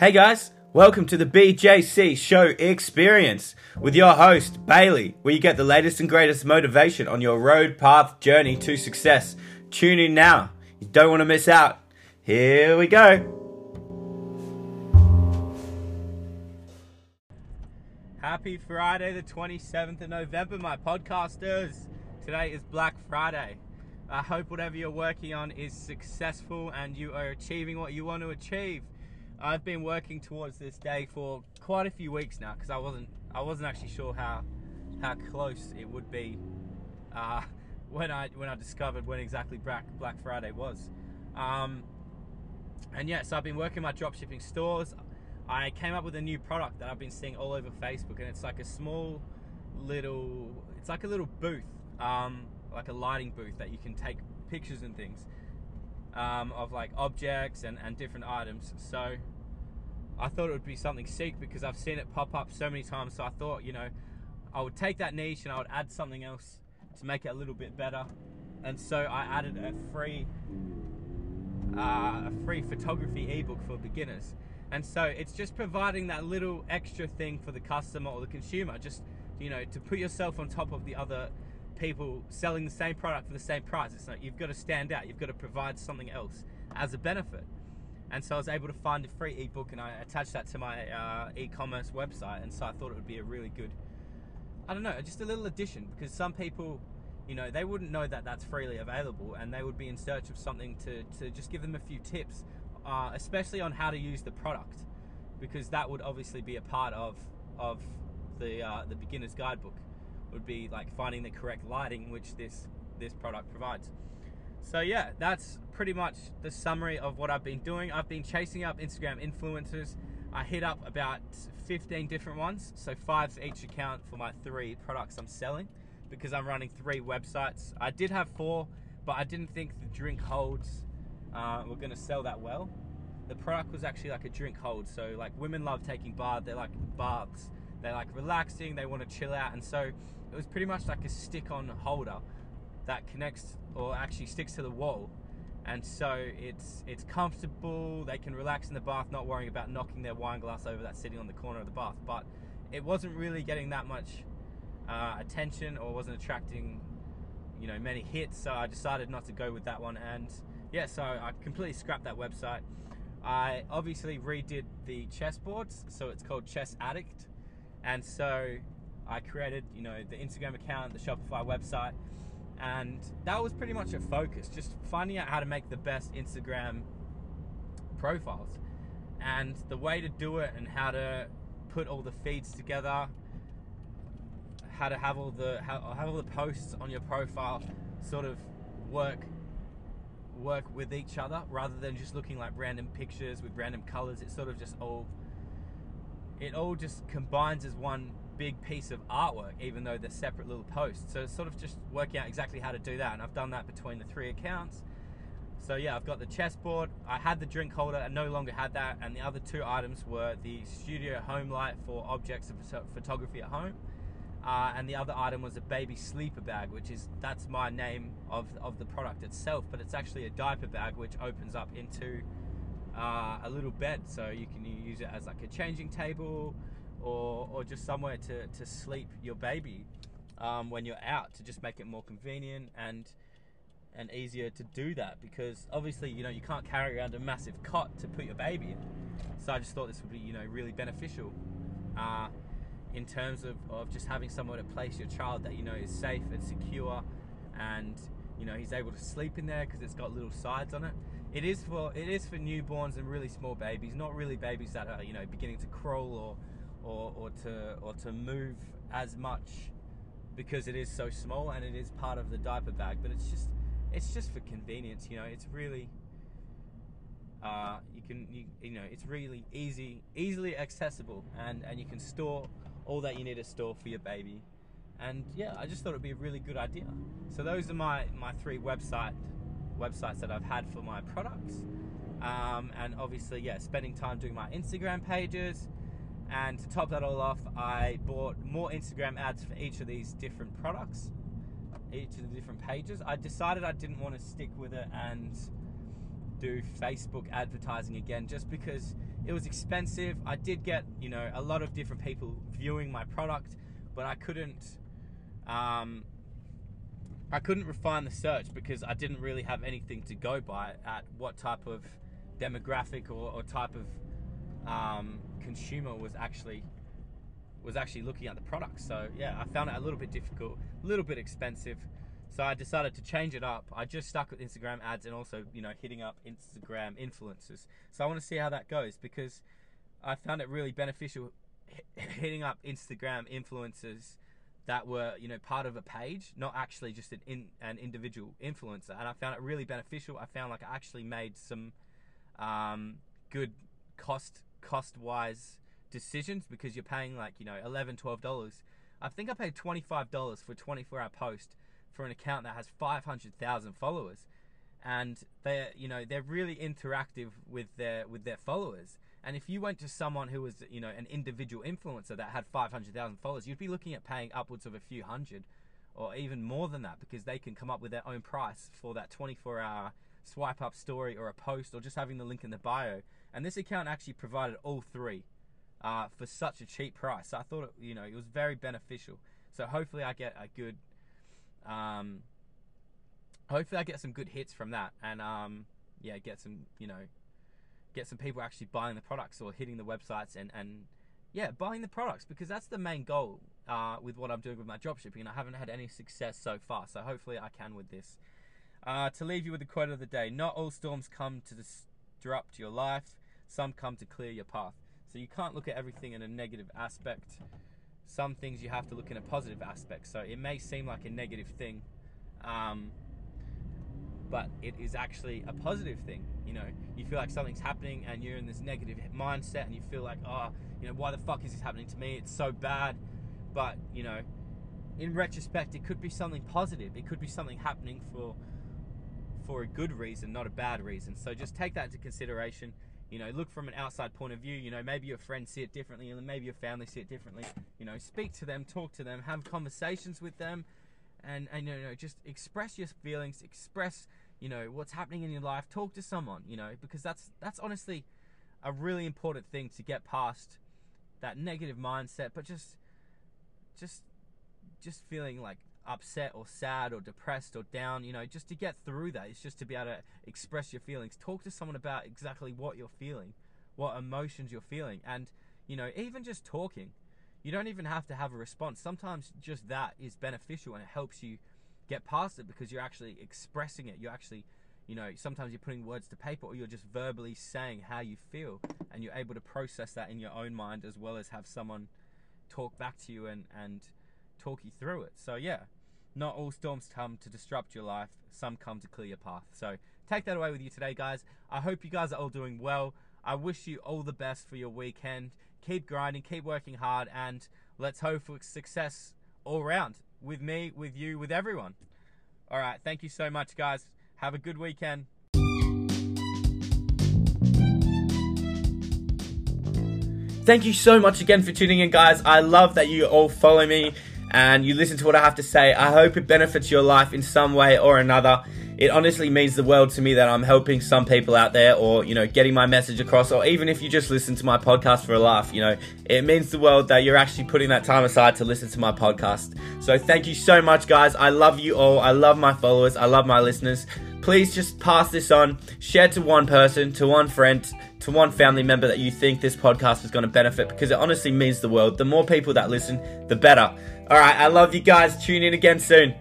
Hey guys, welcome to the BJC Show Experience with your host, Bailey, where you get the latest and greatest motivation on your road path journey to success. Tune in now. You don't want to miss out. Here we go. Happy Friday, the 27th of November, my podcasters. Today is Black Friday. I hope whatever you're working on is successful and you are achieving what you want to achieve. I've been working towards this day for quite a few weeks now because I wasn't I wasn't actually sure how how close it would be uh, when I when I discovered when exactly Black Black Friday was. Um, and yeah, so I've been working my dropshipping stores. I came up with a new product that I've been seeing all over Facebook, and it's like a small little it's like a little booth, um, like a lighting booth that you can take pictures and things um, of like objects and, and different items. So I thought it would be something sick because I've seen it pop up so many times. So I thought, you know, I would take that niche and I would add something else to make it a little bit better. And so I added a free, uh, a free photography ebook for beginners. And so it's just providing that little extra thing for the customer or the consumer, just you know, to put yourself on top of the other people selling the same product for the same price. It's not, you've got to stand out. You've got to provide something else as a benefit. And so I was able to find a free ebook and I attached that to my uh, e-commerce website. And so I thought it would be a really good, I don't know, just a little addition because some people, you know, they wouldn't know that that's freely available and they would be in search of something to, to just give them a few tips, uh, especially on how to use the product because that would obviously be a part of, of the, uh, the beginner's guidebook would be like finding the correct lighting which this this product provides. So yeah, that's pretty much the summary of what I've been doing. I've been chasing up Instagram influencers. I hit up about 15 different ones, so five for each account for my three products I'm selling because I'm running three websites. I did have four, but I didn't think the drink holds uh, were to sell that well. The product was actually like a drink hold, so like women love taking baths, they like baths, they like relaxing, they want to chill out, and so it was pretty much like a stick-on holder that connects or actually sticks to the wall. And so it's it's comfortable. They can relax in the bath not worrying about knocking their wine glass over that's sitting on the corner of the bath. But it wasn't really getting that much uh, attention or wasn't attracting you know many hits. So i decided not to go with that one. And yeah so i completely scrapped that website. I obviously redid the chessboards. So it's called chess addict. And so I created, you know, the Instagram account, the Shopify website, and that was pretty much a focus, just finding out how to make the best Instagram profiles. And the way to do it and how to put all the feeds together, how to have all the how, have all the posts on your profile sort of work work with each other rather than just looking like random pictures with random colors. It sort of just all it all just combines as one big piece of artwork, even though they're separate little posts. So sort of just working out exactly how to do that, and I've done that between the three accounts. So yeah, I've got the chessboard. I had the drink holder. I no longer had that, and the other two items were the studio home light for objects of photography at home, uh, and the other item was a baby sleeper bag, which is that's my name of of the product itself, but it's actually a diaper bag which opens up into uh, a little bed, so you can use it as like a changing table or, or just somewhere to, to sleep your baby um, when you're out to just make it more convenient and and easier to do that. Because obviously you know you can't carry around a massive cot to put your baby in. So I just thought this would be you know really beneficial uh, in terms of, of just having somewhere to place your child that you know is safe and secure and you know he's able to sleep in there because it's got little sides on it. It is for it is for newborns and really small babies not really babies that are you know beginning to crawl or or, or to or to move as much because it is so small and it is part of the diaper bag but it's just it's just for convenience you know it's really uh, you can you, you know it's really easy easily accessible and and you can store all that you need to store for your baby. And yeah I just thought it'd be a really good idea. So those are my my three website websites that I've had for my products. Um, and obviously yeah spending time doing my Instagram pages and to top that all off, I bought more Instagram ads for each of these different products, each of the different pages. I decided I didn't want to stick with it and do Facebook advertising again just because it was expensive. I did get, you know, a lot of different people viewing my product, but I couldn't um, I couldn't refine the search because I didn't really have anything to go by at what type of demographic or, or type of um, consumer was actually was actually looking at the product. So yeah, I found it a little bit difficult, a little bit expensive. So I decided to change it up. I just stuck with Instagram ads and also, you know, hitting up Instagram influencers. So I want to see how that goes because I found it really beneficial hitting up Instagram influencers that were you know part of a page, not actually just an in, an individual influencer. And I found it really beneficial. I found like I actually made some um, good cost cost wise decisions because you're paying like you know 11 12 dollars. I think i paid 25 dollars for a 24 hour post for an account that has 500000 followers. And they're you know they're really interactive with their with their followers. And if you went to someone who was, you know, an individual influencer that had 500,000 followers, you'd be looking at paying upwards of a few hundred or even more than that because they can come up with their own price for that 24 hour swipe up story or a post or just having the link in the bio. And this account actually provided all three uh, for such a cheap price. So I thought, it, you know, it was very beneficial. So hopefully I get a good, um, hopefully I get some good hits from that and, um, yeah, get some, you know, get some people actually buying the products or hitting the websites and, and yeah, buying the products because that's the main goal uh, with what I'm doing with my dropshipping. I haven't had any success so far, so hopefully I can with this. Uh, to leave you with the quote of the day Not all storms come to disrupt your life, some come to clear your path. So you can't look at everything in a negative aspect. Some things you have to look in a positive aspect. So it may seem like a negative thing. Um, but it is actually a positive thing. You know, you feel like something's happening and you're in this negative mindset and you feel like, oh, you know, why the fuck is this happening to me? It's so bad. But, you know, in retrospect, it could be something positive. It could be something happening for for a good reason, not a bad reason. So just take that into consideration. You know, look from an outside point of view. You know, maybe your friends see it differently, and maybe your family see it differently. You know, speak to them, talk to them, have conversations with them, and and you know, just express your feelings, express you know what's happening in your life talk to someone you know because that's that's honestly a really important thing to get past that negative mindset but just just just feeling like upset or sad or depressed or down you know just to get through that it's just to be able to express your feelings. Talk to someone about exactly what you're feeling what emotions you're feeling and you know even just talking. You don't even have to have a response. Sometimes just that is beneficial and it helps you get past it because you're actually expressing it. You're actually, you know, sometimes you're putting words to paper or you're just verbally saying how you feel and you're able to process that in your own mind as well as have someone talk back to you and, and talk you through it. So, yeah, not all storms come to disrupt your life, some come to clear your path. So, take that away with you today, guys. I hope you guys are all doing well. I wish you all the best for your weekend. Keep grinding, keep working hard, and let's hope for success all around with me, with you, with everyone. All right. Thank you so much, guys. Have a good weekend. Thank you so much again for tuning in, guys. I love that you all follow me and you listen to what I have to say. I hope it benefits your life in some way or another it honestly means the world to me that I'm helping some people out there or, you know, getting my message across, or even if you just listen to my podcast for a laugh, you know, it means the world that you're actually putting that time aside to listen to my podcast. So thank you so much, guys. I love you all. I love my followers. I love my listeners. Please just pass this on, share to one person, to one friend, to one family member that you think this podcast is going to benefit because it honestly means the world. The more people that listen, the better. All right, I love you guys. Tune in again soon.